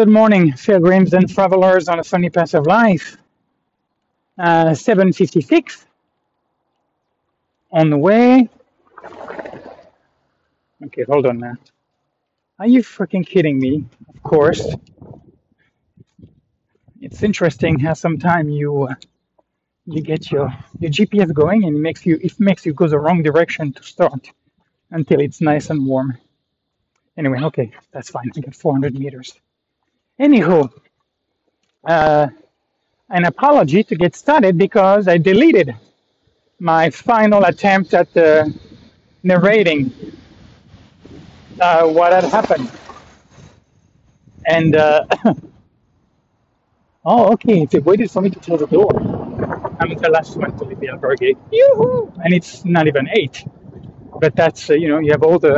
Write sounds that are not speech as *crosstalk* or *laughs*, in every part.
Good morning, pilgrims and travelers on a sunny path of life. Uh, 756 on the way. Okay, hold on now. Are you freaking kidding me? Of course. It's interesting how sometimes you uh, you get your your GPS going and it makes you it makes you go the wrong direction to start until it's nice and warm. Anyway, okay, that's fine. I got 400 meters. Anywho, uh, an apology to get started because I deleted my final attempt at uh, narrating uh, what had happened. And uh, *laughs* oh, okay, they waited for me to close the door. I'm the last one to leave the albergue. Yoo-hoo! And it's not even eight. But that's uh, you know you have all the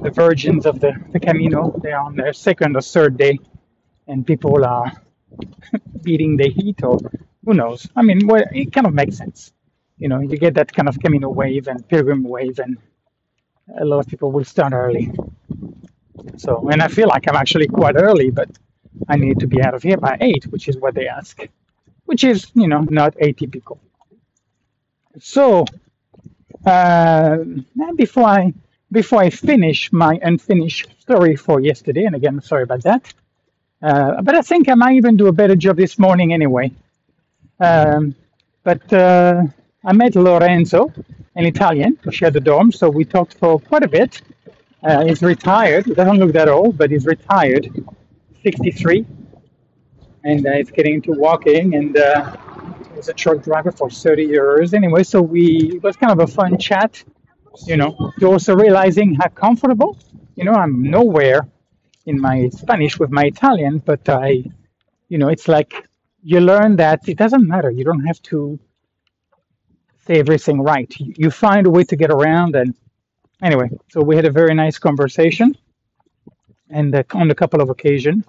the virgins of the, the Camino. They're on their second or third day, and people are *laughs* beating the heat, or who knows? I mean, well, it kind of makes sense. You know, you get that kind of Camino wave and pilgrim wave, and a lot of people will start early. So, and I feel like I'm actually quite early, but I need to be out of here by eight, which is what they ask, which is, you know, not atypical. So, uh, before I before I finish my unfinished story for yesterday, and again, sorry about that, uh, but I think I might even do a better job this morning anyway. Um, but uh, I met Lorenzo, an Italian, who shared the dorm, so we talked for quite a bit. Uh, he's retired. Doesn't look that old, but he's retired, 63, and uh, he's getting into walking. And uh, he was a truck driver for 30 years. Anyway, so we it was kind of a fun chat. You know, also realizing how comfortable. You know, I'm nowhere in my Spanish with my Italian, but I, you know, it's like you learn that it doesn't matter. You don't have to say everything right. You, find a way to get around. And anyway, so we had a very nice conversation, and uh, on a couple of occasions.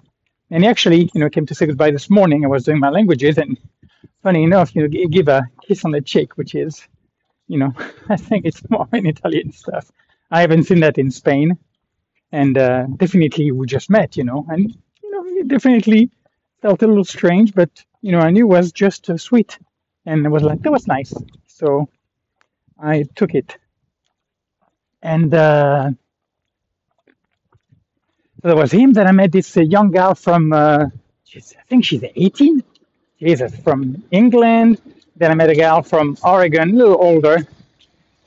And he actually, you know, came to say goodbye this morning. I was doing my languages, and funny enough, you know, give a kiss on the cheek, which is, you know, *laughs* I think it's more in Italian stuff. I haven't seen that in Spain, and uh, definitely we just met, you know, and you know, it definitely felt a little strange, but you know, I knew it was just uh, sweet, and I was like, that was nice. So I took it, and uh, so there was him. Then I met this uh, young gal from, uh, I think she's 18. Jesus, from England. Then I met a gal from Oregon, a little older,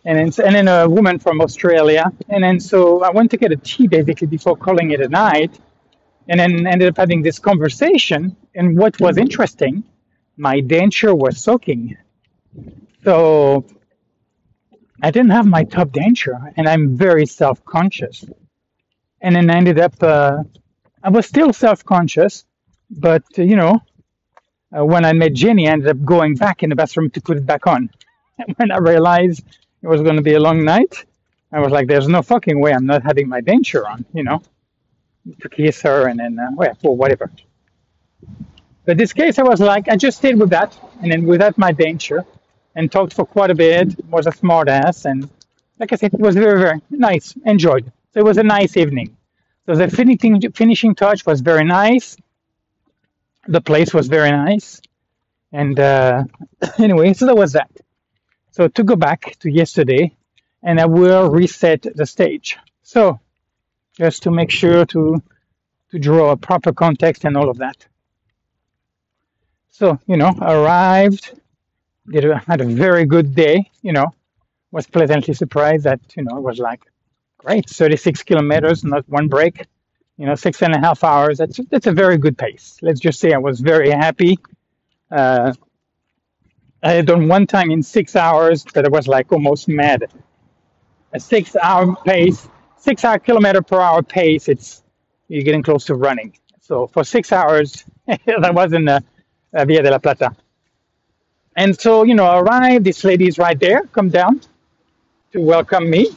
and then and then a woman from Australia. And then so I went to get a tea basically before calling it a night, and then ended up having this conversation. And what was interesting, my denture was soaking, so I didn't have my top denture, and I'm very self-conscious. And then I ended up, uh, I was still self-conscious, but uh, you know, uh, when I met Jenny, I ended up going back in the bathroom to put it back on. And *laughs* when I realized it was going to be a long night, I was like, "There's no fucking way I'm not having my denture on," you know, to kiss her and then, uh, well, or whatever. But this case, I was like, I just stayed with that, and then without my denture, and talked for quite a bit. Was a smart ass, and like I said, it was very, very nice. Enjoyed. So it was a nice evening. So the finishing finishing touch was very nice. The place was very nice, and uh, *coughs* anyway, so that was that. So to go back to yesterday, and I will reset the stage. So just to make sure to to draw a proper context and all of that. So you know, arrived, did a, had a very good day. You know, was pleasantly surprised that you know it was like great, 36 kilometers, not one break. You know, six and a half hours. That's that's a very good pace. Let's just say I was very happy. Uh, I had done one time in six hours, but I was like almost mad. A six-hour pace, six-hour kilometer per hour pace. It's you're getting close to running. So for six hours, *laughs* that was in uh, uh, Via de la Plata. And so, you know, I arrived. This lady is right there. Come down to welcome me.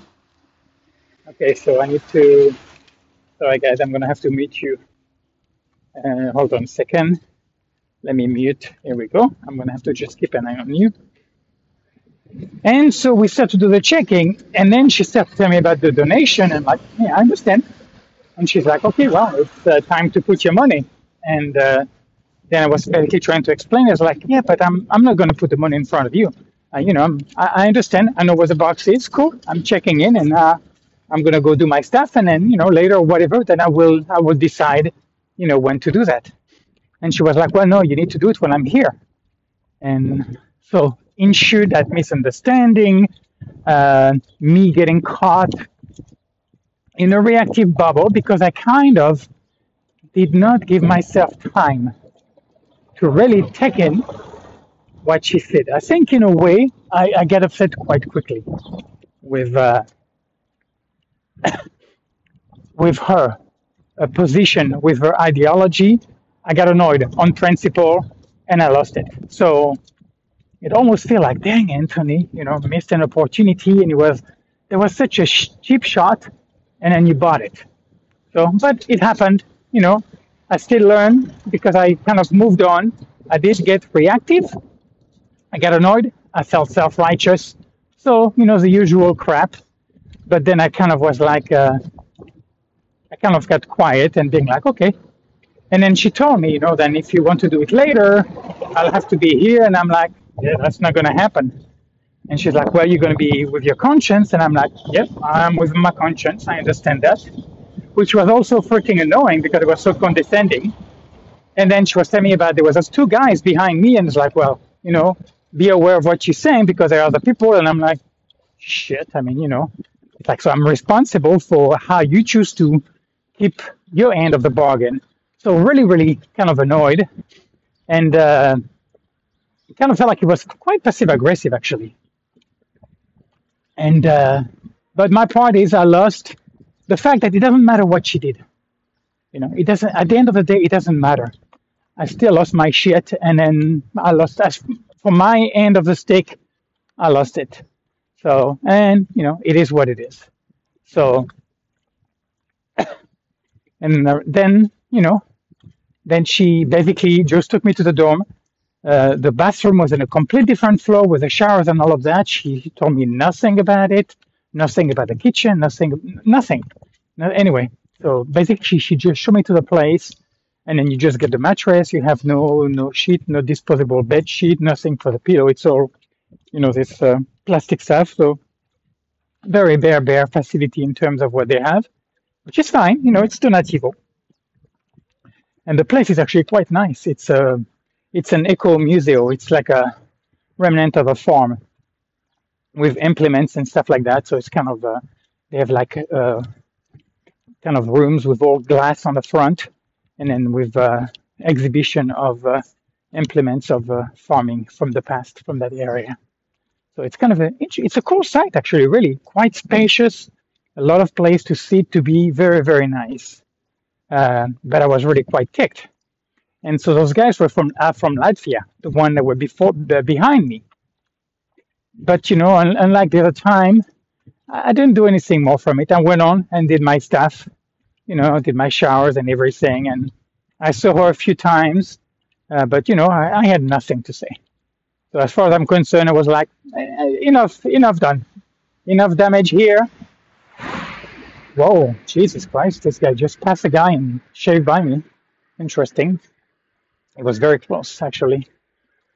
Okay, so I need to. Sorry, guys, I'm gonna have to meet you. Uh, hold on a second. Let me mute. Here we go. I'm gonna have to just keep an eye on you. And so we start to do the checking, and then she starts to tell me about the donation, and like, yeah, I understand. And she's like, okay, well, it's uh, time to put your money. And uh, then I was basically trying to explain. I was like, yeah, but I'm I'm not going to put the money in front of you. Uh, you know, I, I understand. I know where the box is. Cool. I'm checking in, and uh, I'm gonna go do my stuff, and then you know later or whatever. Then I will I will decide, you know, when to do that. And she was like, well, no, you need to do it when I'm here. And so ensured that misunderstanding, uh, me getting caught in a reactive bubble because I kind of did not give myself time to really take in what she said. I think, in a way, I, I get upset quite quickly with uh, *coughs* with her position, with her ideology. I got annoyed on principle, and I lost it. So it almost feel like, dang, Anthony, you know, missed an opportunity, and it was there was such a sh- cheap shot, and then you bought it. So, but it happened. You know, I still learn because I kind of moved on. I did get reactive. I got annoyed. I felt self-righteous. So, you know, the usual crap. But then I kind of was like, uh, I kind of got quiet and being like, okay. And then she told me, you know, then if you want to do it later, I'll have to be here. And I'm like, yeah, that's not going to happen. And she's like, well, you're going to be with your conscience. And I'm like, yep, I'm with my conscience. I understand that. Which was also freaking annoying because it was so condescending. And then she was telling me about there was those two guys behind me, and it's like, well, you know, be aware of what you're saying because there are other people. And I'm like, shit. I mean, you know, it's like so I'm responsible for how you choose to keep your end of the bargain. So really, really kind of annoyed, and uh, kind of felt like it was quite passive aggressive actually. And uh, but my point is I lost the fact that it doesn't matter what she did. You know, it doesn't. At the end of the day, it doesn't matter. I still lost my shit, and then I lost. As for my end of the stick, I lost it. So, and you know, it is what it is. So, *coughs* and uh, then you know, then she basically just took me to the dorm. Uh, the bathroom was in a complete different floor with the showers and all of that. She told me nothing about it, nothing about the kitchen, nothing, nothing. No, anyway, so basically, she, she just showed me to the place, and then you just get the mattress. You have no no sheet, no disposable bed sheet, nothing for the pillow. It's all, you know, this uh, plastic stuff. So very bare bare facility in terms of what they have, which is fine. You know, it's Donativo, and the place is actually quite nice. It's a it's an eco museo. It's like a remnant of a farm with implements and stuff like that. So it's kind of uh, they have like uh, kind of rooms with all glass on the front, and then with uh, exhibition of uh, implements of uh, farming from the past from that area. So it's kind of a it's a cool site actually, really quite spacious, a lot of place to sit to be very very nice. Uh, but I was really quite kicked, and so those guys were from uh, from Latvia, the one that were before the, behind me. But you know, un- unlike the other time, I I didn't do anything more from it. I went on and did my stuff, you know, did my showers and everything, and I saw her a few times, uh, but you know, I, I had nothing to say. So as far as I'm concerned, it was like "Eh, enough, enough done, enough damage here. Whoa, Jesus Christ! This guy just passed a guy and shaved by me. Interesting. It was very close, actually.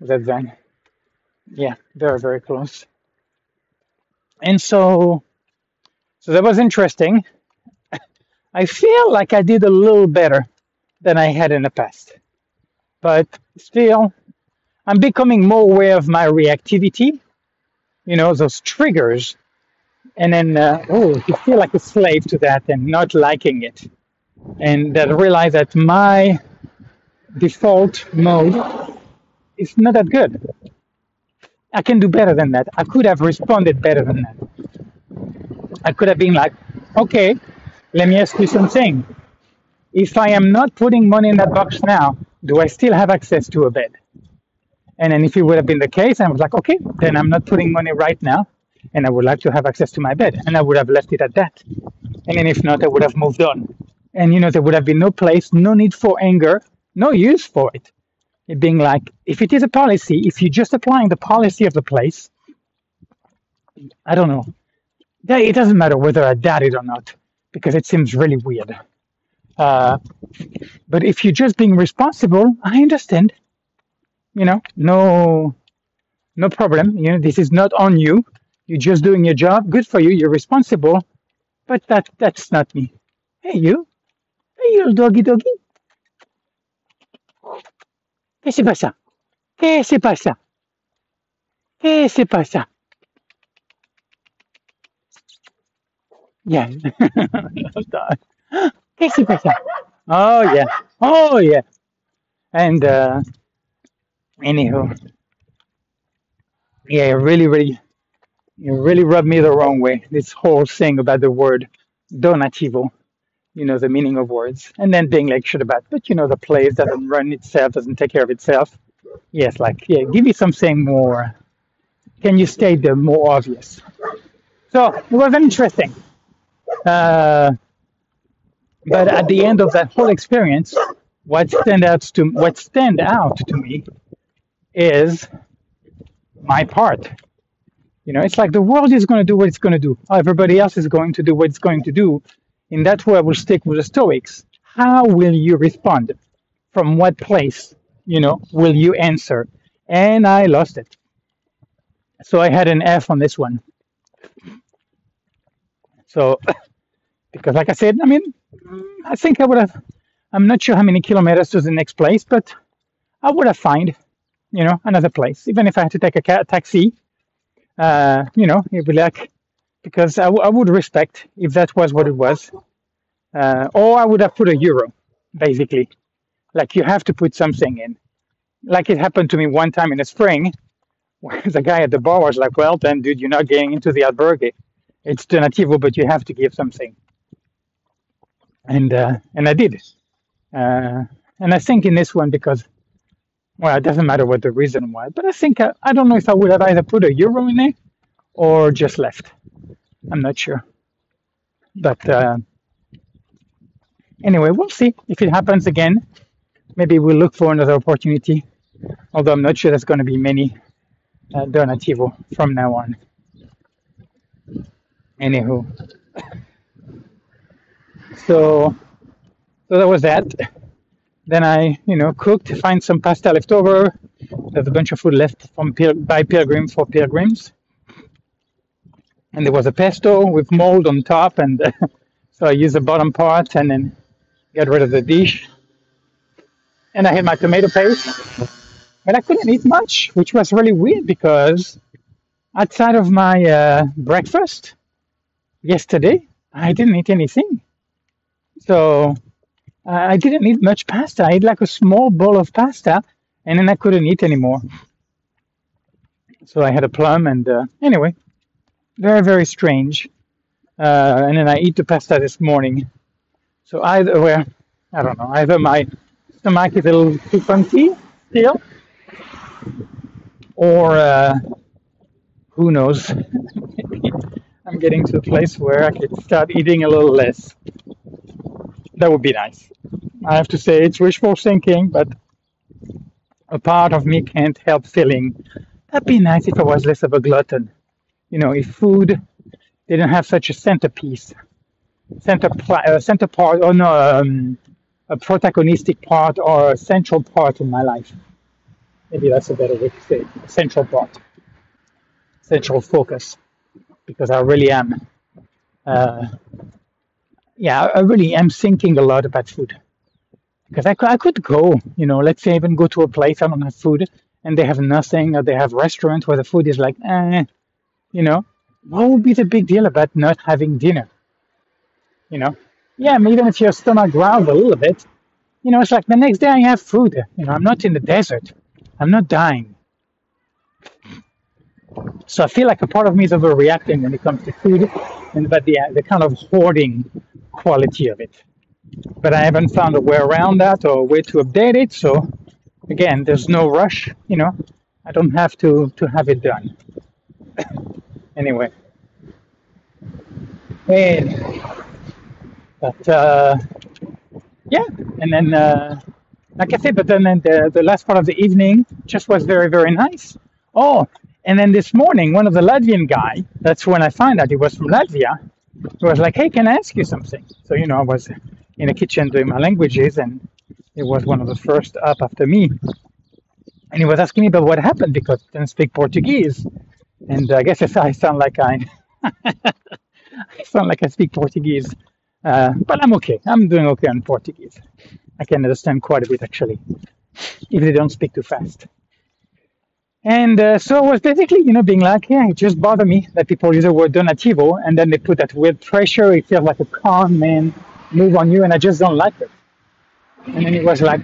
That van. Yeah, very very close. And so, so that was interesting. *laughs* I feel like I did a little better than I had in the past, but still, I'm becoming more aware of my reactivity. You know, those triggers and then uh, oh you feel like a slave to that and not liking it. And then realize that my default mode is not that good. I can do better than that. I could have responded better than that. I could have been like okay let me ask you something. If i am not putting money in that box now do i still have access to a bed? And then if it would have been the case i was like okay then i'm not putting money right now and I would like to have access to my bed. And I would have left it at that. And then if not, I would have moved on. And you know, there would have been no place, no need for anger, no use for it. It being like, if it is a policy, if you're just applying the policy of the place, I don't know. It doesn't matter whether I doubt it or not, because it seems really weird. Uh, but if you're just being responsible, I understand. You know, no, no problem. You know, this is not on you. You're just doing your job. Good for you. You're responsible. But that that's not me. Hey you, hey you doggy doggy. Que c'est pas ça? Que c'est pas ça? Ça? Yeah. *laughs* Que c'est? Oh yeah. Oh yeah. And uh, anyhow, yeah, really, really, it really rubbed me the wrong way. This whole thing about the word donativo, you know, the meaning of words, and then being lectured about, but you know, the place doesn't run itself, doesn't take care of itself. Yes, like, yeah, give me something more. Can you state the more obvious? So it was interesting. Uh, but at the end of that whole experience, what stand out to what stand out to me is my part. You know, it's like the world is going to do what it's going to do. Everybody else is going to do what it's going to do. In that way, I will stick with the Stoics. How will you respond? From what place, you know, will you answer? And I lost it. So I had an F on this one. So, *coughs* because like I said, I mean, I think I would have, I'm not sure how many kilometers to the next place, but I would have found, you know, another place. Even if I had to take a taxi, uh, you know, it'd be like, because I, w- I would respect if that was what it was. Uh, or I would have put a euro, basically. Like you have to put something in. Like it happened to me one time in the spring, where *laughs* the guy at the bar was like, well, then, dude, you're not getting into the albergue. It's donativo, but you have to give something. And, uh, and I did. Uh, and I think in this one, because well, it doesn't matter what the reason was, but I think I, I don't know if I would have either put a euro in there or just left. I'm not sure. But uh, anyway, we'll see if it happens again. Maybe we'll look for another opportunity. Although I'm not sure there's going to be many uh, Donativo from now on. Anywho, so so that was that. Then I, you know, cooked, find some pasta left over. There's a bunch of food left from by Pilgrim for pilgrims, and there was a pesto with mold on top, and *laughs* so I used the bottom part and then got rid of the dish. And I had my tomato paste, but I couldn't eat much, which was really weird because outside of my uh, breakfast yesterday, I didn't eat anything. So uh, I didn't eat much pasta. I ate like a small bowl of pasta, and then I couldn't eat anymore. So I had a plum, and uh, anyway, very very strange. Uh, and then I eat the pasta this morning. So either well, I don't know. Either my stomach is a little too funky still, or uh, who knows? *laughs* I'm getting to a place where I could start eating a little less. That would be nice. I have to say it's wishful thinking, but a part of me can't help feeling that'd be nice if I was less of a glutton. You know, if food didn't have such a centerpiece, center uh, center part, or no, um, a protagonistic part or a central part in my life. Maybe that's a better way to say it. A central part, central focus, because I really am. Uh, yeah, I really am thinking a lot about food because I I could go, you know, let's say even go to a place I don't have food and they have nothing, or they have restaurants where the food is like, eh, you know, what would be the big deal about not having dinner? You know, yeah, even if your stomach growls a little bit, you know, it's like the next day I have food. You know, I'm not in the desert, I'm not dying. So I feel like a part of me is overreacting when it comes to food, and but the the kind of hoarding quality of it. But I haven't found a way around that or a way to update it. So again, there's no rush. You know, I don't have to to have it done. *coughs* Anyway, and but uh, yeah, and then uh, like I said, but then the the last part of the evening just was very very nice. Oh, and then this morning, one of the Latvian guy. That's when I found out he was from Latvia. He was like, "Hey, can I ask you something?" So you know, I was in the kitchen doing my languages, and it was one of the first up after me. And he was asking me about what happened because I didn't speak Portuguese. And I guess *laughs* I sound like I, *laughs* I sound like I speak Portuguese, uh, but I'm okay. I'm doing okay on Portuguese. I can understand quite a bit actually, if they don't speak too fast. And uh, so I was basically, you know, being like, yeah, it just bothered me that people use the word donativo and then they put that weird pressure. It feels like a con man move on you, and I just don't like it. And then it was like,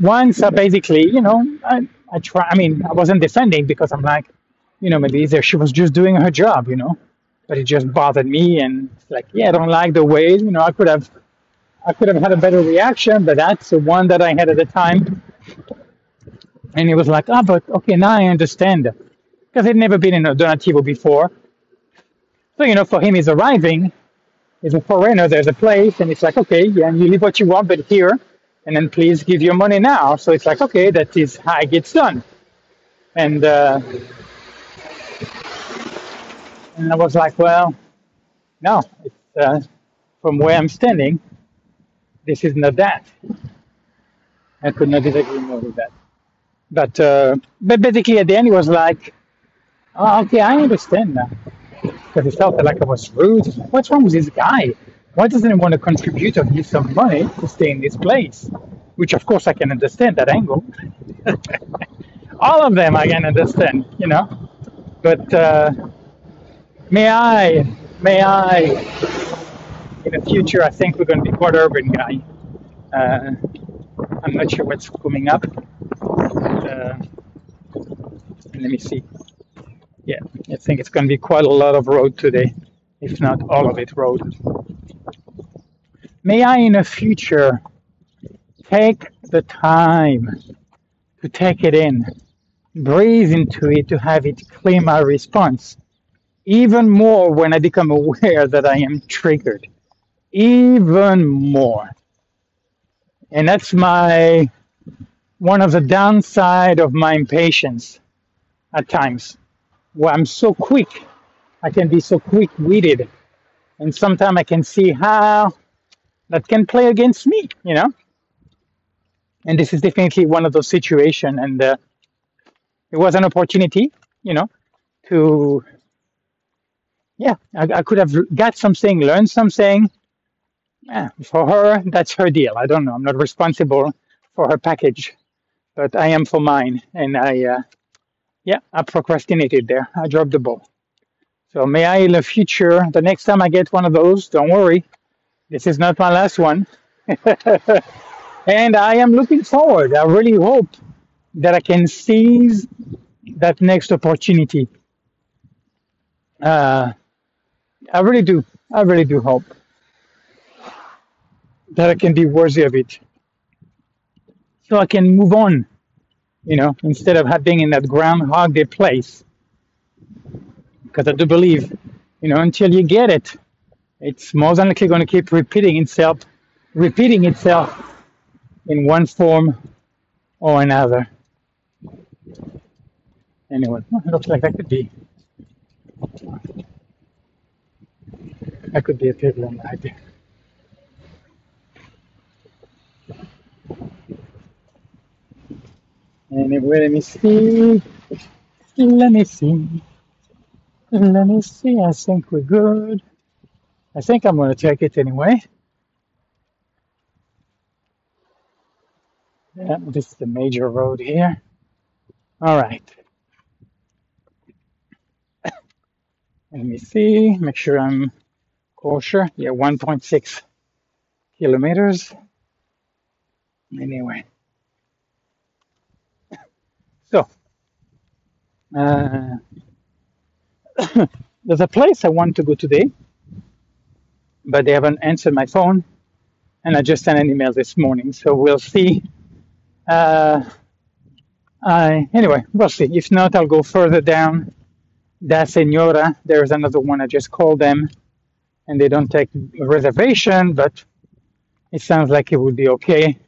once I basically, you know, I, I try. I mean, I wasn't defending because I'm like, you know, maybe either she was just doing her job, you know, but it just bothered me, and it's like, yeah, I don't like the way, you know, I could have, I could have had a better reaction, but that's the one that I had at the time. And he was like, ah, but okay, now I understand, because he'd never been in a donativo before. So you know, for him, he's arriving, he's a foreigner. There's a place, and it's like, okay, yeah, you leave what you want, but here, and then please give your money now. So it's like, okay, that is how it gets done. And uh, and I was like, well, no, it's, uh, from where I'm standing, this is not that. I could not disagree more with that. But uh, but basically, at the end, he was like, oh, okay, I understand now. Because he felt like I was rude. What's wrong with this guy? Why doesn't he want to contribute or give some money to stay in this place? Which, of course, I can understand that angle. *laughs* All of them I can understand, you know. But uh, may I, may I, in the future, I think we're going to be quite urban guy. Uh, I'm not sure what's coming up. Uh, let me see. Yeah, I think it's going to be quite a lot of road today, if not all of it road. May I in the future take the time to take it in, breathe into it to have it clear my response, even more when I become aware that I am triggered, even more. And that's my one of the downside of my impatience at times, where I'm so quick, I can be so quick-witted, and sometimes I can see how that can play against me, you know. And this is definitely one of those situations, and uh, it was an opportunity, you know, to yeah, I, I could have got something, learned something. Yeah, for her, that's her deal. I don't know. I'm not responsible for her package, but I am for mine. And I, uh, yeah, I procrastinated there. I dropped the ball. So may I in the future, the next time I get one of those, don't worry, this is not my last one. *laughs* and I am looking forward. I really hope that I can seize that next opportunity. Uh, I really do. I really do hope that I can be worthy of it. So I can move on, you know, instead of being in that groundhog day place. Because I do believe, you know, until you get it, it's more than likely going to keep repeating itself, repeating itself in one form or another. Anyway, it looks like that could be that could be a piglin idea. Let me see. Let me see. Let me see. I think we're good. I think I'm going to take it anyway. Yeah, this is the major road here. All right. *coughs* Let me see, make sure I'm kosher. Yeah, 1.6 kilometers. Anyway. So, uh, *laughs* there's a place I want to go today, but they haven't answered my phone, and I just sent an email this morning, so we'll see. Uh, I, anyway, we'll see. If not, I'll go further down. Da Senhora, there's another one. I just called them, and they don't take reservation, but it sounds like it would be okay.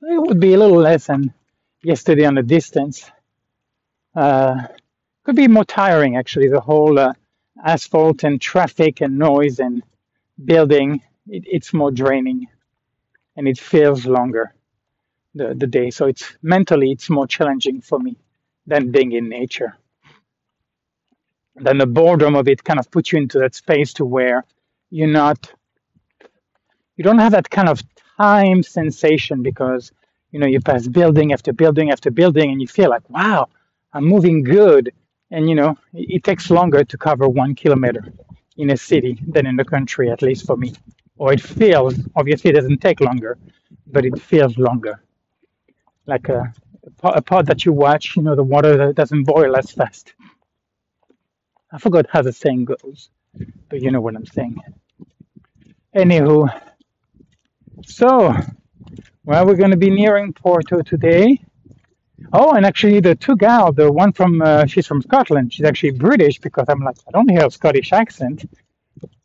So it would be a little less than yesterday on the distance. Uh, could be more tiring actually. The whole uh, asphalt and traffic and noise and building it, it's more draining and it feels longer the, the day. So it's mentally it's more challenging for me than being in nature. Then the boredom of it kind of puts you into that space to where you're not you don't have that kind of time sensation because you know you pass building after building after building and you feel like wow i'm moving good and you know it, takes longer to cover one kilometer in a city than in the country at least for me. Or it feels obviously it doesn't take longer but it feels longer. Like a, a pot that you watch you know the water doesn't boil as fast. I forgot how the saying goes but you know what i'm saying. Anywho so well we're going to be nearing porto today oh and actually the two gal the one from uh, she's from scotland she's actually british because i'm like i don't hear a scottish accent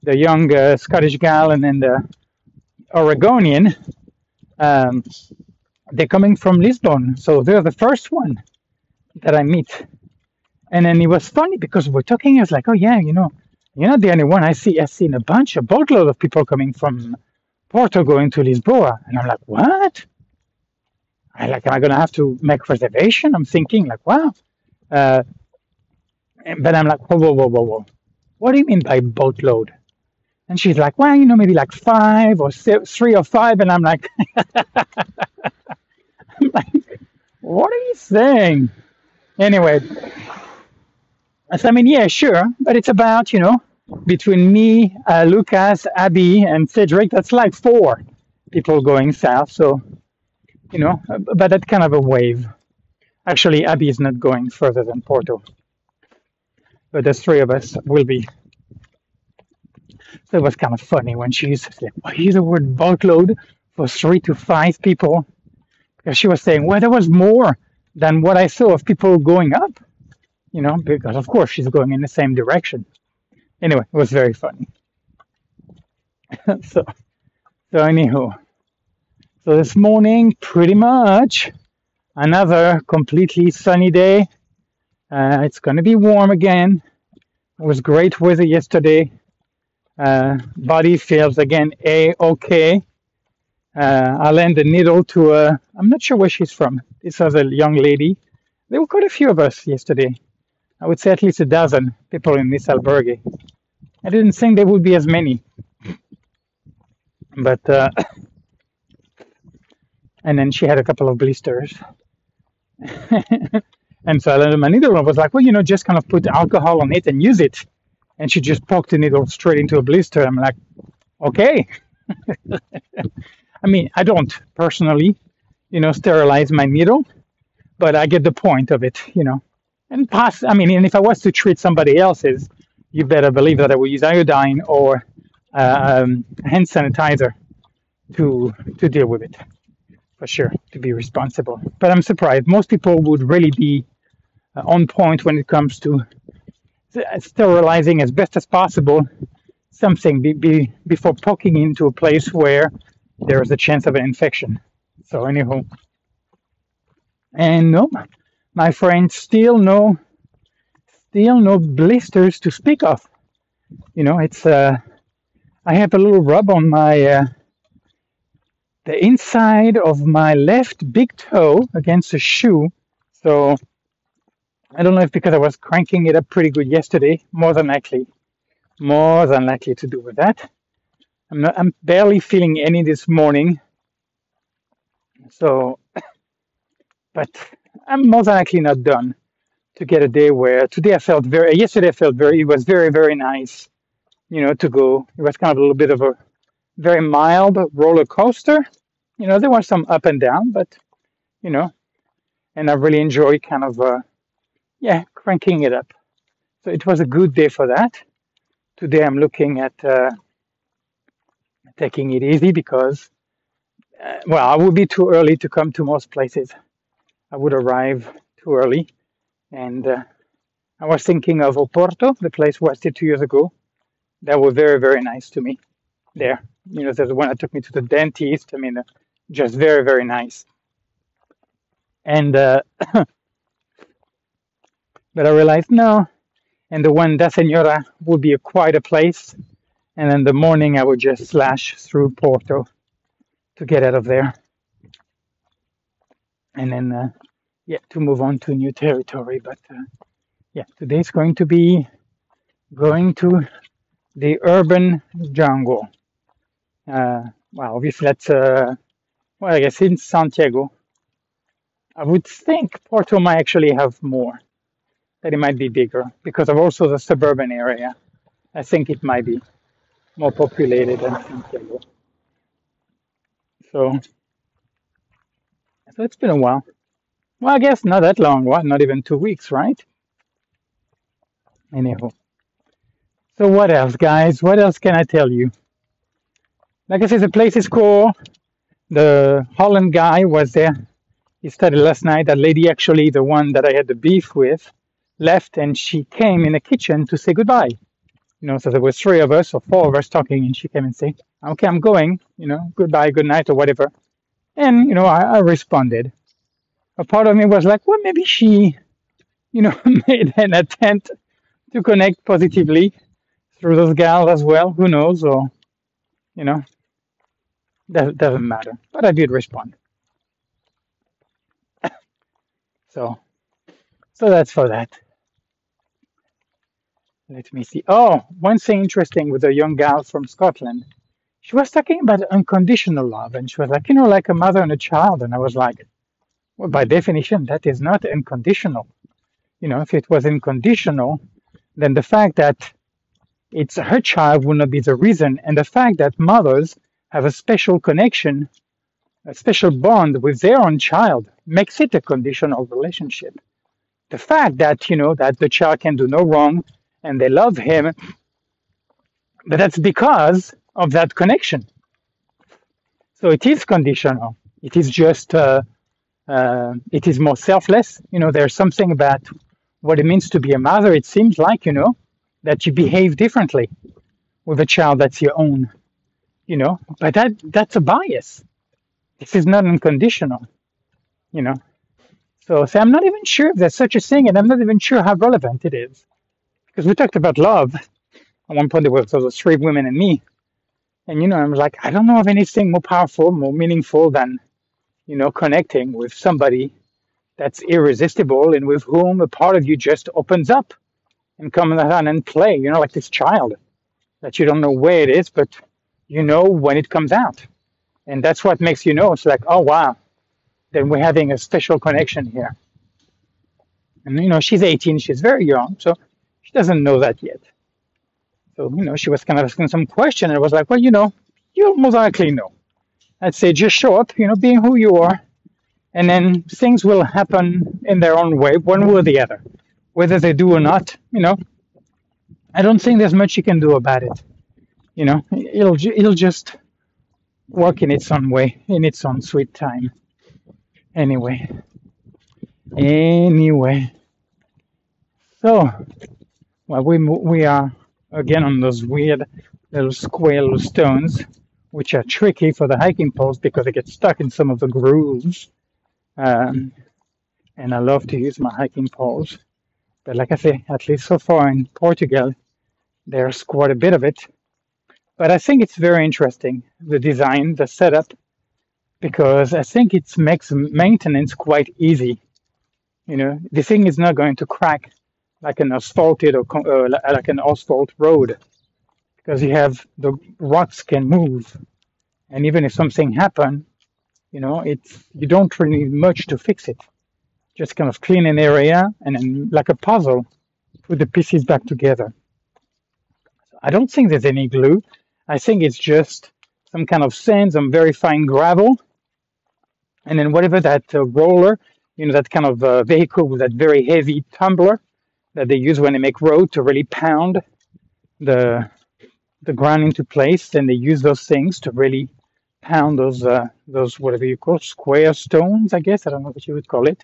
the young uh, scottish gal and then the oregonian um, they're coming from lisbon so they're the first one that i meet and then it was funny because we're talking. I was like, "Oh yeah, you know, you're not the only one. I see. I've seen a bunch, a boatload of people coming from Porto going to Lisboa." And I'm like, "What?" I like, am I gonna have to make reservation? I'm thinking like, "Wow," uh, but I'm like, "Whoa, whoa, whoa, whoa, whoa! What do you mean by boatload?" And she's like, "Well, you know, maybe like five or three or five. And I'm like, *laughs* I'm like, "What are you saying?" Anyway, I mean, yeah, sure, but it's about, you know, between me, uh, Lucas, Abby, and Cedric, that's like four people going south. So, you know, but that kind of a wave. Actually, Abby is not going further than Porto, but the three of us will be. So it was kind of funny when she used to say, "Why use the word boatload for three to five people?" Because she was saying, "Well, there was more than what I saw of people going up." you know, because of course she's going in the same direction. Anyway, it was very funny. *laughs* so, so anywho, so this morning, pretty much another completely sunny day. Uh, it's going to be warm again. It was great weather yesterday. Uh, body feels again a okay. Uh, I lent a needle to a. I'm not sure where she's from. This a young lady. There were quite a few of us yesterday. I would say at least a dozen people in this albergue. I didn't think there would be as many. But, uh, and then she had a couple of blisters. *laughs* and so my needle was like, well, you know, just kind of put alcohol on it and use it. And she just poked the needle straight into a blister. I'm like, okay. *laughs* I mean, I don't personally, you know, sterilize my needle, but I get the point of it, you know. And pass, I mean, and if I was to treat somebody else's, you better believe that I would use iodine or uh, um, hand sanitizer to to deal with it, for sure, to be responsible. But I'm surprised. Most people would really be uh, on point when it comes to sterilizing as best as possible something be, be, before poking into a place where there is a chance of an infection. So anyhow, and no, my friend, still no, still no blisters to speak of. You know, it's uh, I have a little rub on my uh, the inside of my left big toe against a shoe. So I don't know if because I was cranking it up pretty good yesterday, more than likely, more than likely to do with that. I'm not, I'm barely feeling any this morning. So, *coughs* but I'm more than likely not done to get a day where today I felt very, yesterday I felt very, it was very, very nice, you know, to go. It was kind of a little bit of a very mild roller coaster. You know, there was some up and down, but, you know, and I really enjoy kind of, uh, yeah, cranking it up. So it was a good day for that. Today I'm looking at uh, taking it easy because, uh, well, I would be too early to come to most places. I would arrive too early. And uh, I was thinking of Oporto, the place where I stayed two years ago. That was very, very nice to me there. You know, there's one that took me to the dentist. I mean, uh, just very, very nice. And, uh, *coughs* but I realized no. And the one Da Senhora would be a quite a place. and then the morning I would just slash through Porto to get out of there, and then uh, yeah, to move on to new territory. But uh, yeah, today's going to be going to the urban jungle. Uh, well, obviously that's uh, well, I guess in Santiago. I would think Porto might actually have more. That it might be bigger because of also the suburban area. I think it might be more populated than Santiago. So, so it's been a while. Well, I guess not that long. What? Not even two weeks, right? Anyhow. So what else, guys? What else can I tell you? Like I said, the place is cool. The Holland guy was there. He started last night. That lady, actually, the one that I had the beef with, left, and she came in the kitchen to say goodbye. You know, so there was three of us or four of us talking, and she came and said, "Okay, I'm going. You know, goodbye, good night, or whatever." And you know, I, I responded. A part of me was like, "Well, maybe she, you know, *laughs* made an attempt to connect positively through those gals as well. Who knows? Or you know, that doesn't matter." But I did respond. *coughs* So, so that's for that. Let me see. Oh, one thing interesting with a young gal from Scotland. She was talking about unconditional love, and she was like, you know, like a mother and a child. And I was like, well, by definition, that is not unconditional. You know, if it was unconditional, then the fact that it's her child would not be the reason. And the fact that mothers have a special connection, a special bond with their own child makes it a conditional relationship. The fact that, you know, that the child can do no wrong and they love him, but that's because of that connection. So it is conditional. It is just, uh, uh, it is more selfless. You know, there's something about what it means to be a mother. It seems like, you know, that you behave differently with a child that's your own, you know, but that that's a bias. This is not unconditional, you know. So, so I'm not even sure if there's such a thing, and I'm not even sure how relevant it is. Because we talked about love. At one point, there was, was three women and me. And, you know, I'm like, I don't know of anything more powerful, more meaningful than, you know, connecting with somebody that's irresistible and with whom a part of you just opens up and comes on and play, you know, like this child that you don't know where it is, but you know when it comes out. And that's what makes you know it's like, oh, wow, then we're having a special connection here. And, you know, she's 18, she's very young, so she doesn't know that yet. So, you know, she was kind of asking some question and I was like, well, you know, you'll most likely know. I'd say just show up, you know, being who you are, and then things will happen in their own way, one way or the other. Whether they do or not, you know, I don't think there's much you can do about it. You know, it'll it'll just work in its own way, in its own sweet time. Anyway, anyway, so well, we we are again on those weird little square stones, which are tricky for the hiking poles because they get stuck in some of the grooves. Um, and I love to use my hiking poles. But like I say, at least so far in Portugal, there's quite a bit of it. But I think it's very interesting, the design, the setup, because I think it makes maintenance quite easy. You know, the thing is not going to crack like an asphalted or uh, like an asphalt road because you have the rocks can move and even if something happen you know it's you don't really need much to fix it just kind of clean an area and then like a puzzle put the pieces back together i don't think there's any glue i think it's just some kind of sand some very fine gravel and then whatever that uh, roller you know that kind of uh, vehicle with that very heavy tumbler that they use when they make road to really pound the the ground into place. And they use those things to really pound those uh, those whatever you call square stones. I guess I don't know what you would call it.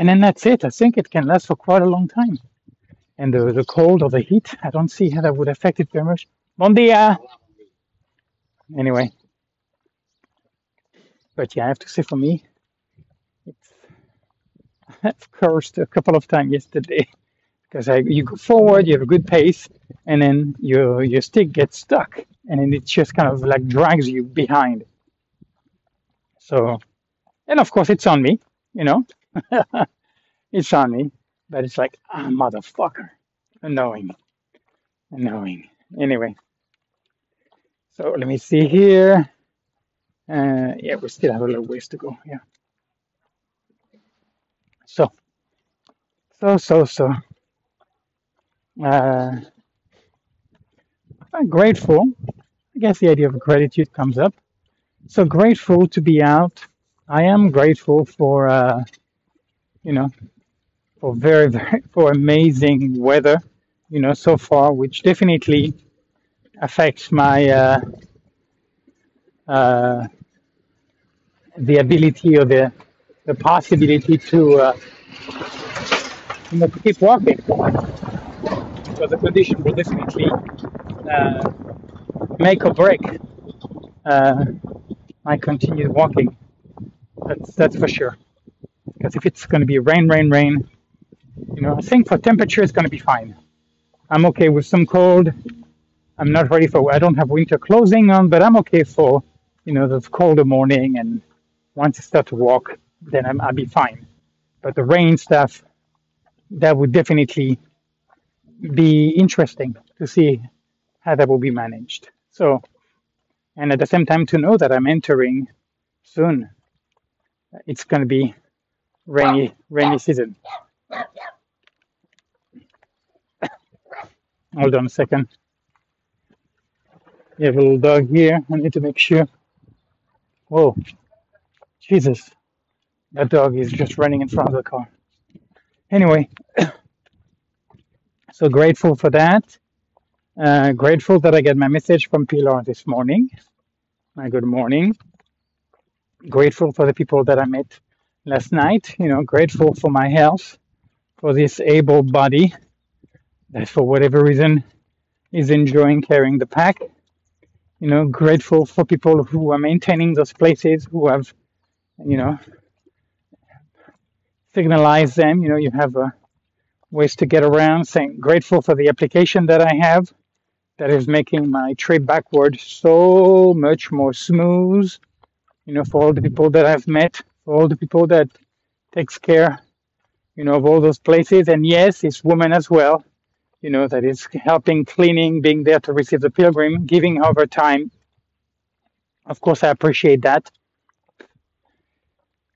And then that's it. I think it can last for quite a long time. And the the cold or the heat, I don't see how that would affect it very much. Bon dia. Anyway, but yeah, I have to say for me, it's *laughs* I've cursed a couple of times yesterday because you go forward, you have a good pace, and then your your stick gets stuck, and then it just kind of like drags you behind. So, and of course it's on me, you know, *laughs* it's on me, but it's like ah motherfucker, annoying, annoying. Anyway, so let me see here. Uh, yeah, we still have a little ways to go. Yeah. So, so, so, so. Uh, I'm grateful. I guess the idea of gratitude comes up. So grateful to be out. I am grateful for, uh, you know, for very, *laughs* very, for amazing weather, you know, so far, which definitely affects my, uh, uh, the ability or the, the possibility to, uh, you know, to keep walking. Because the condition will definitely uh, make or break uh, my continued walking. That's that's for sure. Because if it's going to be rain, rain, rain, you know, I think for temperature it's going to be fine. I'm okay with some cold. I'm not ready for. I don't have winter clothing on, but I'm okay for you know the colder morning. And once I start to walk, then I'm, I'll be fine. But the rain stuff, that would definitely be interesting to see how that will be managed. So, and at the same time, to know that I'm entering soon, it's going to be rainy, rainy season. Hold on a second. You have a little dog here. I need to make sure. Whoa, Jesus, that dog is just running in front of the car. Anyway, *coughs* so grateful for that. Uh, grateful that I get my message from Pilar this morning. My good morning. Grateful for the people that I met last night. You know, grateful for my health, for this able body that for whatever reason is enjoying carrying the pack. You know, grateful for people who are maintaining those places, who have, you know, signalized them. You know, you have uh, ways to get around. Saying grateful for the application that I have that is making my trip backward so much more smooth. You know, for all the people that I've met, all the people that takes care, you know, of all those places. And yes, it's women as well, you know, that is helping cleaning, being there to receive the pilgrim, giving over time. Of course, I appreciate that.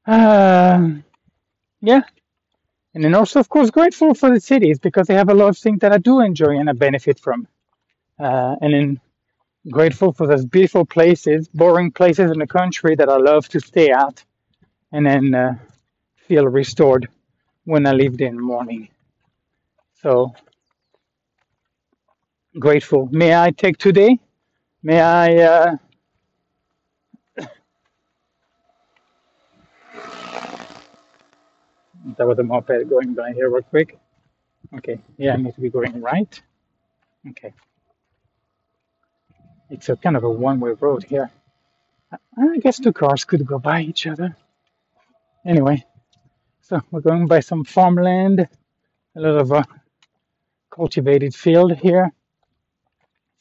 Uh, yeah. And then also, of course, grateful for the cities because they have a lot of things that I do enjoy and I benefit from uh, and then grateful for those beautiful places, boring places in the country that I love to stay at, and then uh, feel restored when I leave in the morning. So grateful. May I take today? May I? Uh, *coughs* that was a moped going by here real quick. Okay, yeah, I need to be going right. Okay. It's a kind of a one-way road here. I guess two cars could go by each other. Anyway, so we're going by some farmland, a lot of uh, cultivated field here.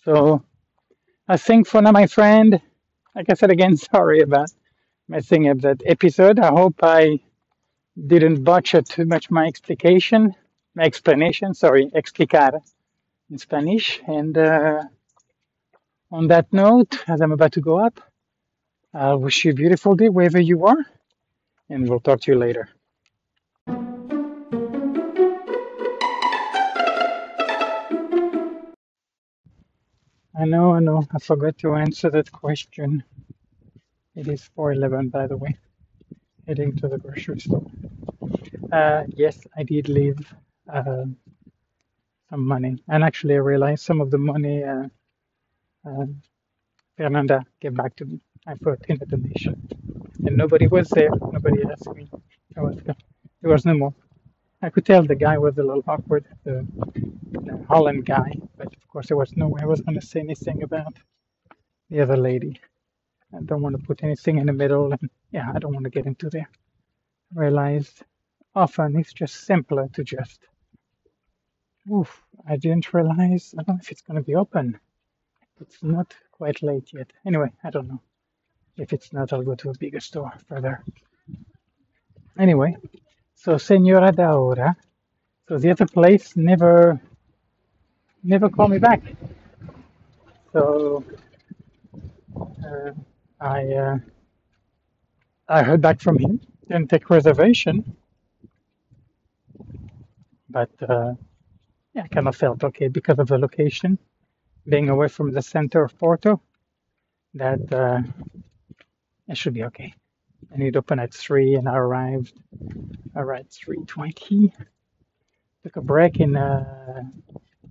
So I think for now, my friend, like I said again, *laughs* sorry about messing up that episode. I hope I didn't butcher too much my explication, my explanation. Sorry, explicar in Spanish, and. Uh, on that note, as I'm about to go up, I wish you a beautiful day wherever you are, and we'll talk to you later. I know, I know, I forgot to answer that question. It is 4:11, by the way. Heading to the grocery store. Uh, yes, I did leave uh, some money, and actually, I realized some of the money. Uh, uh, Fernanda gave back to me. I put in a donation. And nobody was there. Nobody asked me. I was, there was no more. I could tell the guy was a little awkward, the, the Holland guy, but of course there was no way I was going to say anything about the other lady. I don't want to put anything in the middle, and yeah, I don't want to get into there. I realized often it's just simpler to just Oof, I didn't realize. I don't know if it's going to be open. It's not quite late yet. Anyway, I don't know. If it's not, I'll go to a bigger store further. Anyway, so Senhora da Hora. So the other place never, never called me back. So uh, I, uh, I heard back from him. Didn't take reservation, but uh, yeah, I kind of felt okay because of the location, being away from the center of Porto. That uh, it should be okay. And it opened at three, and I arrived around three twenty. Took a break in uh,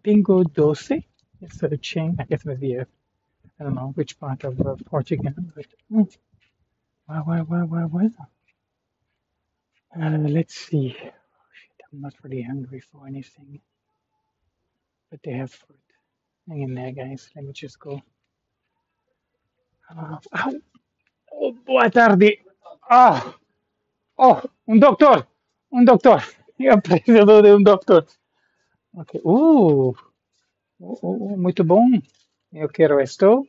Pingo Doce. It's a chain. I guess maybe uh, I don't know which part of uh, Portugal, but mm, where, where, where, where I? Uh, let's see. Oh, shit, I'm not really hungry for anything, but they have fruit. Hang in there, guys. Let me just go. Uh! Oh, boa tarde. Ah, oh, un doctor, un doctor. *laughs* Eu preciso de um doctor. Ok. Uh, uh, uh, uh, muito bom. Eu quero esto.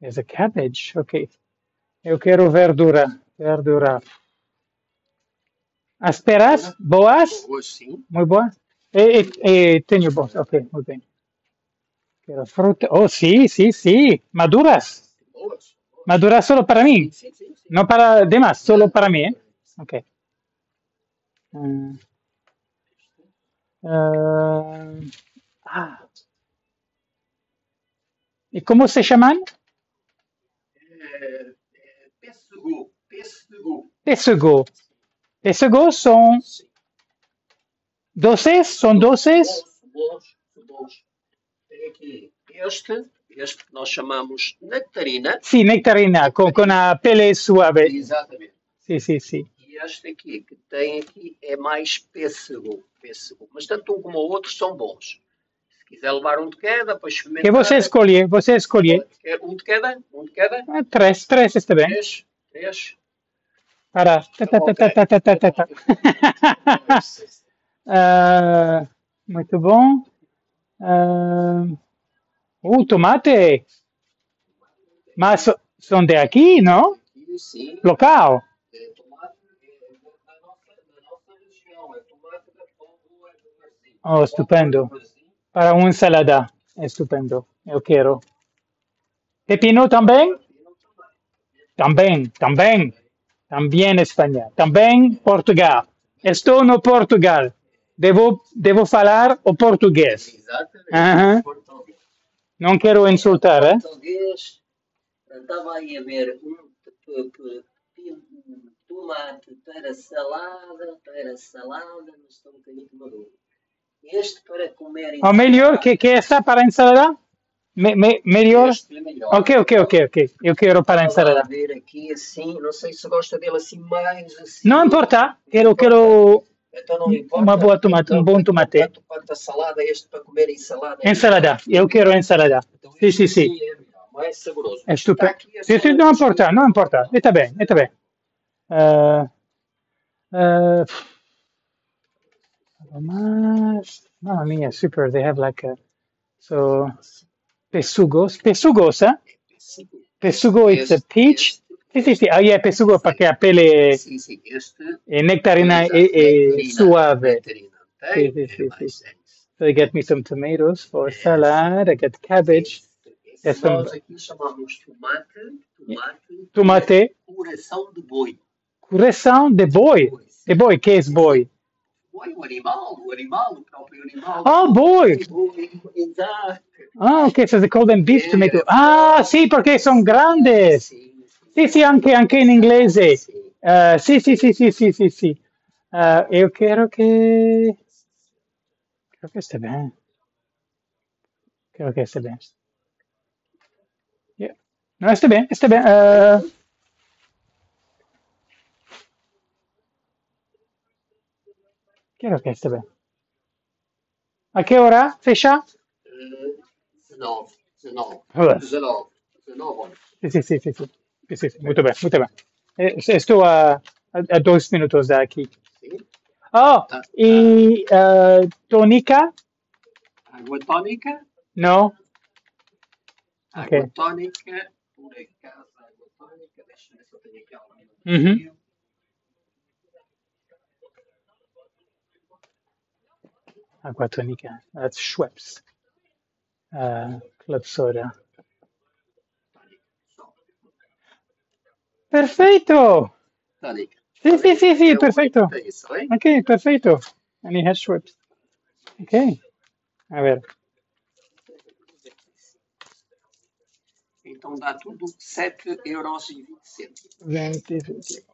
There's a cabbage. Ok. Eu quero verdura. Verdura. Asperas? Boas? Boas, sim. Muy boas? Eh, eh, eh, tenho boas. Ok, muy bem. Quero fruta. Oh, sí, sí, sí. Maduras. Mas dura solo para mim? Não para demais, solo para mim. ¿eh? Ok. Uh, uh, ah. ah. ah. E como se chamam? Pêssego. Pêssego. Pêssego. Pêssego são doces? São aqui Este este que nós chamamos nectarina. Sim, nectarina, com, com a pele suave. Exatamente. Sim, sim, sim. E este aqui, que tem aqui, é mais pêssego. pêssego. Mas tanto um como o outro são bons. Se quiser levar um de cada, para experimentar. Que você escolhe, você escolhe. Um de cada? Um de cada? Ah, Três, três está bem. Três? Três? Para. Muito bom. Ah, Uh, tomate. Más son de aquí, ¿no? Local. Oh, estupendo. Para una ensalada. Estupendo. Eu quero. Pepino también. También, também. también España. Também Portugal. Estou no Portugal. Devo, devo falar o português. Exatamente. Uh -huh. Não quero insultar, eh? Português. Estava aí a ver um tomate para salada, para salada, mas está um bocadinho maduro. Este para comer em O melhor, que, que essa para ensalada? Me, me, melhor? É melhor. Ok, ok, ok, ok. Eu quero para ensalada. ver aqui assim, não sei se gosta dele assim mais assim. Não importa. Quero, quero Então não importa. uma boa tomate, um bom tomate. Quanto a salada, este para comer em salada. Ensalada. Eu quero ensalada. Então Sim, sim, sim. é mais saboroso. É estupendo. Sim, sim, não importa, não importa. Está bem, está bem. Uh, uh, mas, mamma mia, super. They have like a, so, pesugos. Pesugos, eh? Sim, Pesugo, it's a peach. Sì, sì, sì. Ah, yeah, pesugo perché a pele Sim, sim. Este è nectarina e, nectarina, suave. nectarina Sim, sim, sim, é mais sim. é isso. So I get me some tomatoes for salad. I get cabbage, some- nós aqui chamamos tomate, tomate, tomate, coração de boi. coração de boi. De boi, que é boi? Boi, o animal, o animal, o próprio animal. Oh, boi! Ah, ok, so they call them beef tomato. Ah, sì, perché sono grandes. Sim, sim. Sì, sì, anche, anche in inglese. Sim. Uh, sì, sì, sì, sì, sì, sì, sì. Uh, eu quero que... Creo que esté bien. Creo que esté bien. Yeah. No, esté bien, esté bien. Uh, creo que esté bien. A que hora fecha? Eh, 19, 19, Vabbè. 19, 19 horas. Sì, sì, sì, sì, sì. Sì, sì, sì, molto bene, molto bene. Eh, sto a, a, a dos minutos de aquí. Sim. Oh, y uh, tonica, Água tónica, No? água Ok. tónica, por acaso, água tónica, deixa eu ver se eu tenho aqui alguma. Mhm. Acqua tonica. That's Schweppes. Uh, club soda. Perfeito! Tá Dale. Sí, Sim, sí, sí, perfecto. Hizo. Ok, perfeito. Any head. Ok. A ver. Então dá tudo 7 euros e 20 centos. 20, 20.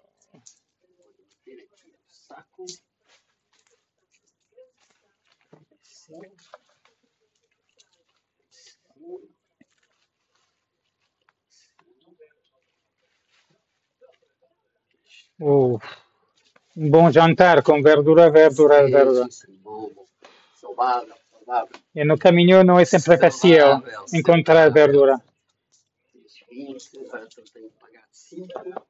Saco. Uh, um bom jantar com verdura, verdura, Sim, verdura. sim, sim, bom, bom. Saudável, saudável. E no caminho não é sempre fácil encontrar verdura. Tens 20, agora eu tenho que pagar 5.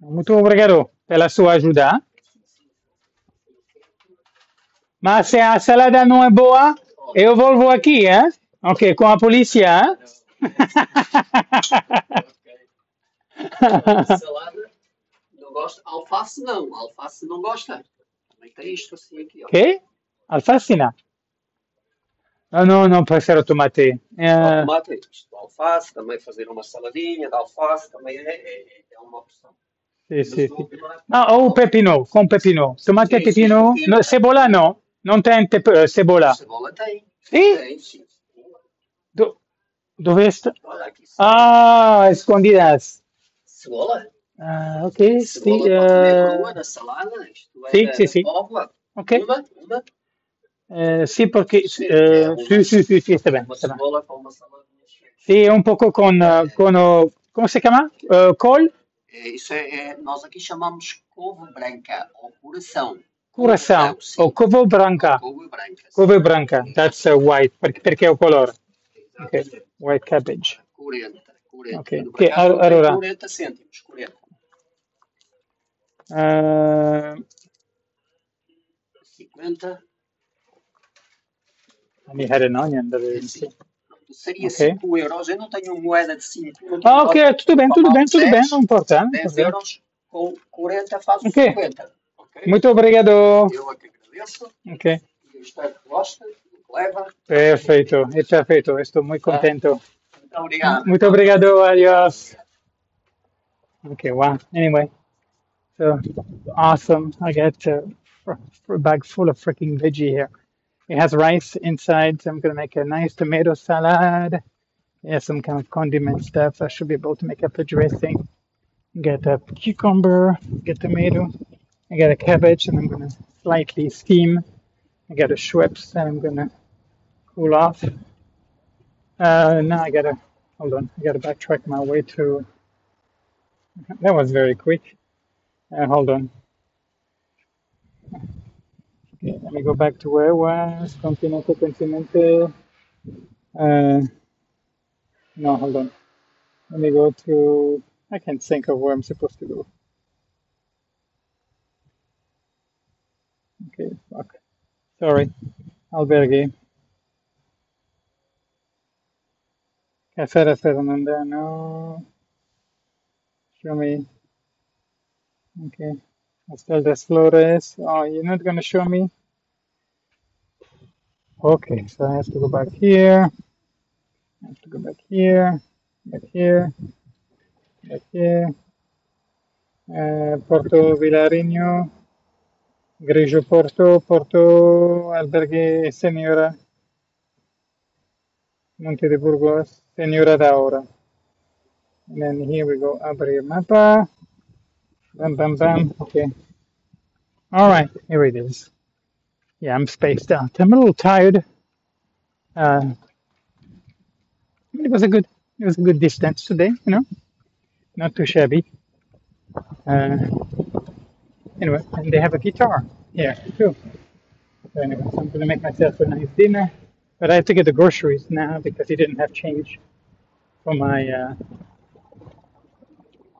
Muito obrigado pela sua ajuda. Mas se a salada não é boa, eu volvo aqui, hein? Ok, com a polícia, hein? Salada, não gosta. Alface não, alface não gosta. Também tem isto assim aqui, ó. ok? Alfacina. Ah, não, não, tomate. Ao Eh, tomate é isto. Alface, também fazer uma saladinha de alface também é, é, é uma opção. o sì. tomate, Ah, ou pepino, com pepino. Tomate sì, pepino. sì. No, cebola não. Não tem te- cebola. cebola tem. Sì? Tem, sim. Do, dove está? Olha aqui. Ah, escondidas. Cebola. Ah, ok, sì. Cebola pode comer eh, crua na salada. Isto é Sì, da sì, sì. Póvoa. ok. Uma, uma, Eh, sì, perché... Sì, eh, è sì, sì, sì, sì, sta bene, uma sta bene. cebola com uma saladinha cheia. Sì, un poco con... eh, con oh, come si chiama? Eh, col? É, Isso é, é- nós aqui chamamos couve branca ou coração. Coração. sim. Ou couve branca. Couve branca. sim. Couve branca. That's uh, white, perché, perché è il colore. Ok, Exatamente. white cabbage. 40, 40. Ok. No Que- mercado tem allora- 40 cêntimos, 40. Uh, 50. I had an onion. that É is- assim. Seria Ok. 5 euros. Eu não tenho moeda de 5. não tenho Ah, ok, tudo bem, tudo bem, tudo bem, não importa. não 10 importa. euros com 40 faço Ok. 50. Ok? Muito obrigado. Eu é que agradeço. Ok, Eu espero que goste, que leva. Perfeito, é perfeito. Estou eh. muito contente. Muito obrigado. Muito obrigado, adiós. Okay, wow. Anyway, so awesome. I got a bag full of freaking veggie here. It has rice inside, so I'm gonna make a nice tomato salad. Yeah, some kind of condiment stuff. I should be able to make up a dressing. Get a cucumber, get tomato. I got a cabbage, and I'm gonna slightly steam. I got a Schweppes, and I'm gonna cool off. Uh, now I gotta hold on. I gotta backtrack my way to. That was very quick. Uh, hold on. Okay, let me go back to where I was. Continente, continente. Uh, no, hold on. Let me go to. I can't think of where I'm supposed to go. Okay, fuck. Sorry. Albergue. Casera Fernanda, no. Show me. Okay. Hostel das Flores. Oh, you're not gonna show me? Okay, so I have to go back here. I have to go back here, back here, back here. Uh, Porto Vilarinho, Grigio Porto, Porto Albergue Senhora, Monte de Burgos, Senhora da Hora. And then here we go, abrir mapa. Bam, bam, bam. Okay. All right, here it is. Yeah, I'm spaced out. I'm a little tired. Uh, it was a good, it was a good distance today. You know, not too shabby. Uh, anyway, and they have a guitar here too. So anyway, so I'm gonna make myself a nice dinner. But I have to get the groceries now because he didn't have change for my uh,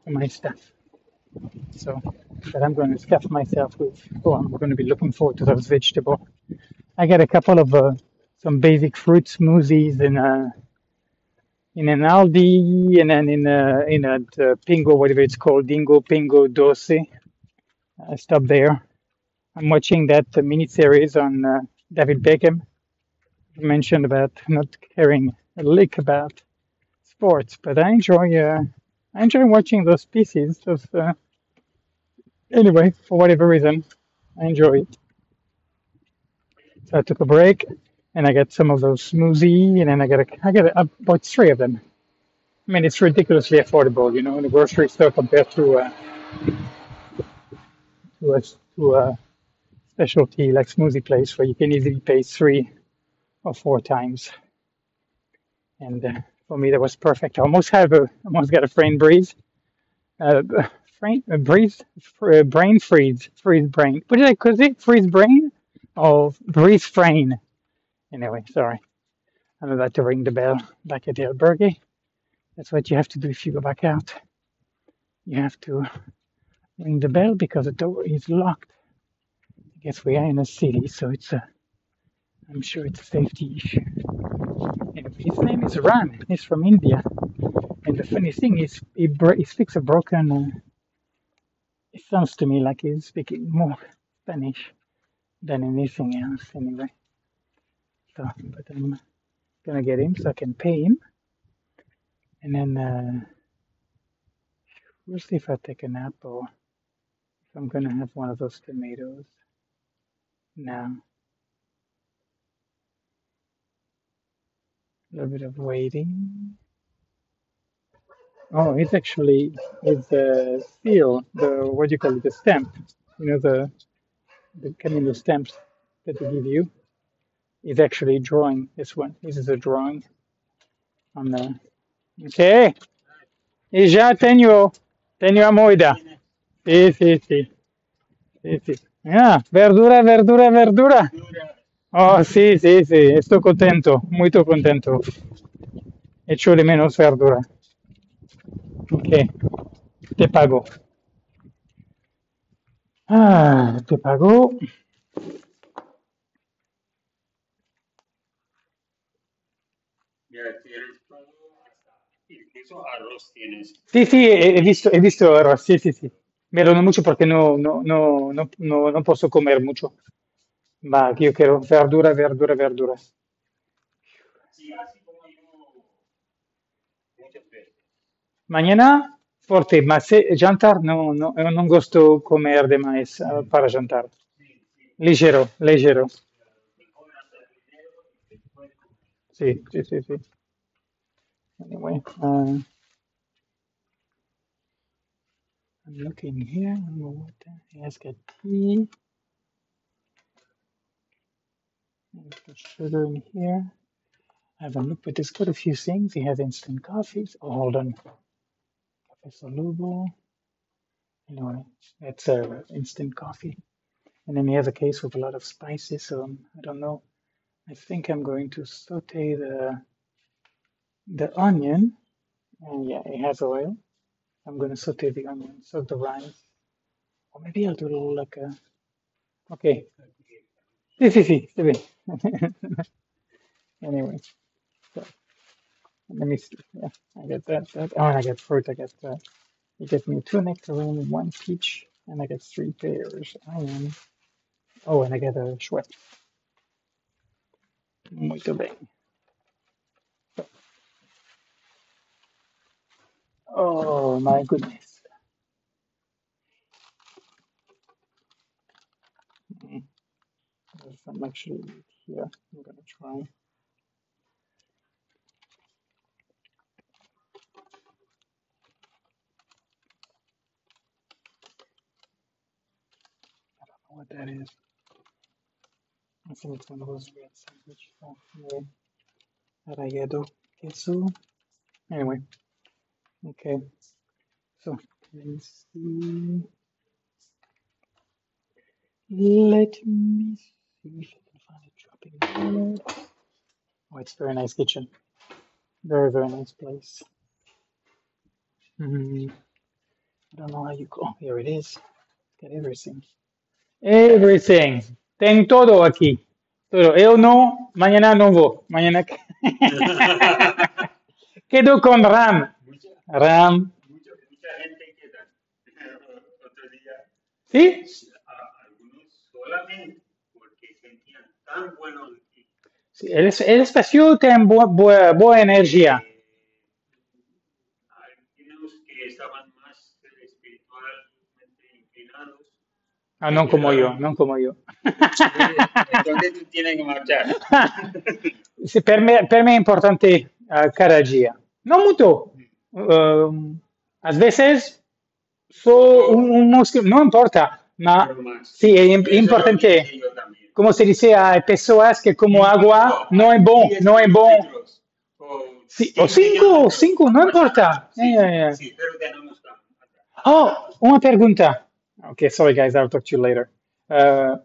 for my stuff. So, but I'm going to stuff myself with. Oh, I'm going to be looking forward to those vegetables. I got a couple of uh, some basic fruit smoothies in a in an Aldi and then in a in a uh, Pingo, whatever it's called, Dingo Pingo Doce. I stopped there. I'm watching that uh, mini series on uh, David Beckham. Mentioned about not caring a lick about sports, but I enjoy uh, I enjoy watching those pieces. Those uh, anyway, for whatever reason, I enjoy it. So I took a break and I got some of those smoothie, and then I got a, I got a, I bought three of them. I mean, it's ridiculously affordable, you know, in the grocery store compared to uh, to a to a specialty like smoothie place where you can easily pay three or four times. And uh, for me, that was perfect. I almost have a almost got a brain breeze, uh, brain a breeze, uh, brain freeze, freeze brain. What did I call it? Freeze brain? Oh, breeze brain. Anyway, sorry. I'm about to ring the bell back at the albergue. That's what you have to do if you go back out. You have to ring the bell because the door is locked. I guess we are in a city, so it's a. I'm sure it's a safety issue. Anyway, his name is Ran. He's from India, and the funny thing is, he, he speaks a broken. Uh, it sounds to me like he's speaking more Spanish than anything else. Anyway, so but I'm gonna get him so I can pay him, and then uh, we'll see if I take a nap or if I'm gonna have one of those tomatoes now. A little bit of waiting. Oh, it's actually it's the seal, the what do you call it, the stamp. You know the the of stamps that they give you. Is actually drawing this one. This is a drawing on the. Okay. E já tenho tenho a moeda. Sí, sí, sí, sí, sí. Ah, verdura, verdura, verdura. Oh, sí, sí, sí. Estoy contento, muy contento. Echo de menos verdura. Ok, te pago. Ah, te pago. Incluso arroz tienes. Sí, sí, he visto, he visto ahora, sí, sí, sí. Pero no mucho porque no, no, no, no, no, no puedo comer mucho. Va, que yo quiero verdura, verdura, verdura. Sí, así como yo muchas veces. Mañana, forte, ma se jantar, no, no, eu non gosto comer demais eh, para jantar. Ligeiro, ligeiro. Y comes hasta primero y después comes. Sí, sí, sí, sí. Anyway, uh, I'm looking here. I don't know what the- He has got tea. He's got sugar in here. I haven't looked, but there's quite a few things. He has instant coffees. Oh, hold on. Cafe Soluble. Anyway, that's uh, instant coffee. And then he has a case with a lot of spices. So um, I don't know. I think I'm going to saute the the onion. And yeah, it has oil. I'm going to saute the onion, soak the rice. Or maybe I'll do a little like a. Sí, sí, está bien. *laughs* anyway, so let me see. Yeah, I get that. that. Oh, and I get fruit. I get that. You get me two nectarine, one peach, and I get three pears. I am. Oh, and I get a Schweppes. Muito bem. Oh my goodness. Mm, There's some actually here. I'm gonna try. I don't know what that is. I think it's one of those weird sandwich stuff. Anyway, rayado queso. Anyway, okay. So let's see. Let me see if I can find a chopping board. Oh, it's a very nice kitchen. Very, very nice place. Mm, I don't know how you call. Here it is. Got everything. Everything. Tengo todo aquí. Todo. Eu no, mañana no voy. Mañana que- *laughs* quedo con Ram. Ram. mucha, mucha gente queda. Otro día, ¿Sí? Tan bueno aquí. Sí, el, el espacio tiene bu- bu- buena energía. algunos que estaban más espiritualmente inclinados. Ah, no como yo, no como yo. *laughs* Entonces tú tienes que marchar. *laughs* Sì, per me, per me è importante eh, cada día. No mucho. Um, a veces so un, un no importa, ma sí, es importante. dije yo también. Como se dice, hay personas que como agua no es bon, no es bon. Sí, o cinco, o cinco, no importa. Sí, Yeah, yeah, yeah. sí, pero tenemos que- Oh, una pregunta. Okay, sorry guys, I'll talk to you later. Uh,